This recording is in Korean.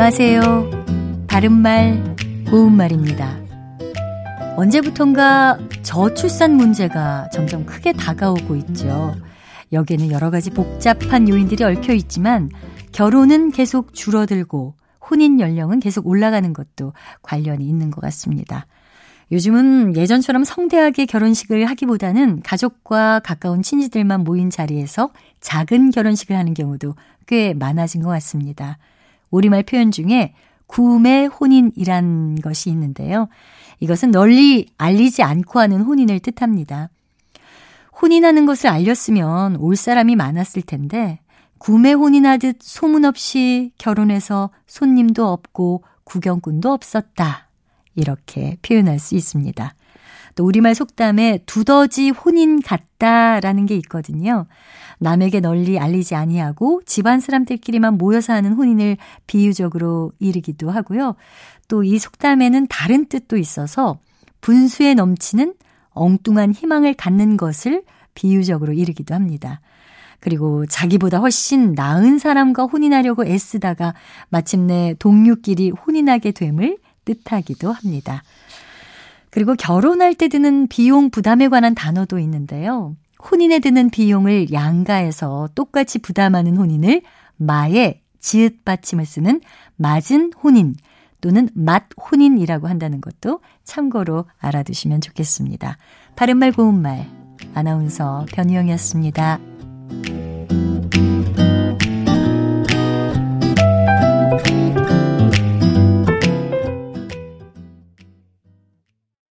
안녕하세요. 바른말, 고운말입니다. 언제부턴가 저출산 문제가 점점 크게 다가오고 있죠. 여기에는 여러 가지 복잡한 요인들이 얽혀 있지만 결혼은 계속 줄어들고 혼인 연령은 계속 올라가는 것도 관련이 있는 것 같습니다. 요즘은 예전처럼 성대하게 결혼식을 하기보다는 가족과 가까운 친지들만 모인 자리에서 작은 결혼식을 하는 경우도 꽤 많아진 것 같습니다. 우리말 표현 중에 구매 혼인이란 것이 있는데요. 이것은 널리 알리지 않고 하는 혼인을 뜻합니다. 혼인하는 것을 알렸으면 올 사람이 많았을 텐데 구매 혼인하듯 소문 없이 결혼해서 손님도 없고 구경꾼도 없었다. 이렇게 표현할 수 있습니다. 또 우리말 속담에 두더지 혼인 같다라는 게 있거든요. 남에게 널리 알리지 아니하고 집안 사람들끼리만 모여서 하는 혼인을 비유적으로 이르기도 하고요. 또 이 속담에는 다른 뜻도 있어서 분수에 넘치는 엉뚱한 희망을 갖는 것을 비유적으로 이르기도 합니다. 그리고 자기보다 훨씬 나은 사람과 혼인하려고 애쓰다가 마침내 동료끼리 혼인하게 됨을 뜻하기도 합니다. 그리고 결혼할 때 드는 비용 부담에 관한 단어도 있는데요. 혼인에 드는 비용을 양가해서 똑같이 부담하는 혼인을 마에 지읒 받침을 쓰는 맞은 혼인 또는 맛 혼인이라고 한다는 것도 참고로 알아두시면 좋겠습니다. 바른말 고운말 아나운서 변희영이었습니다.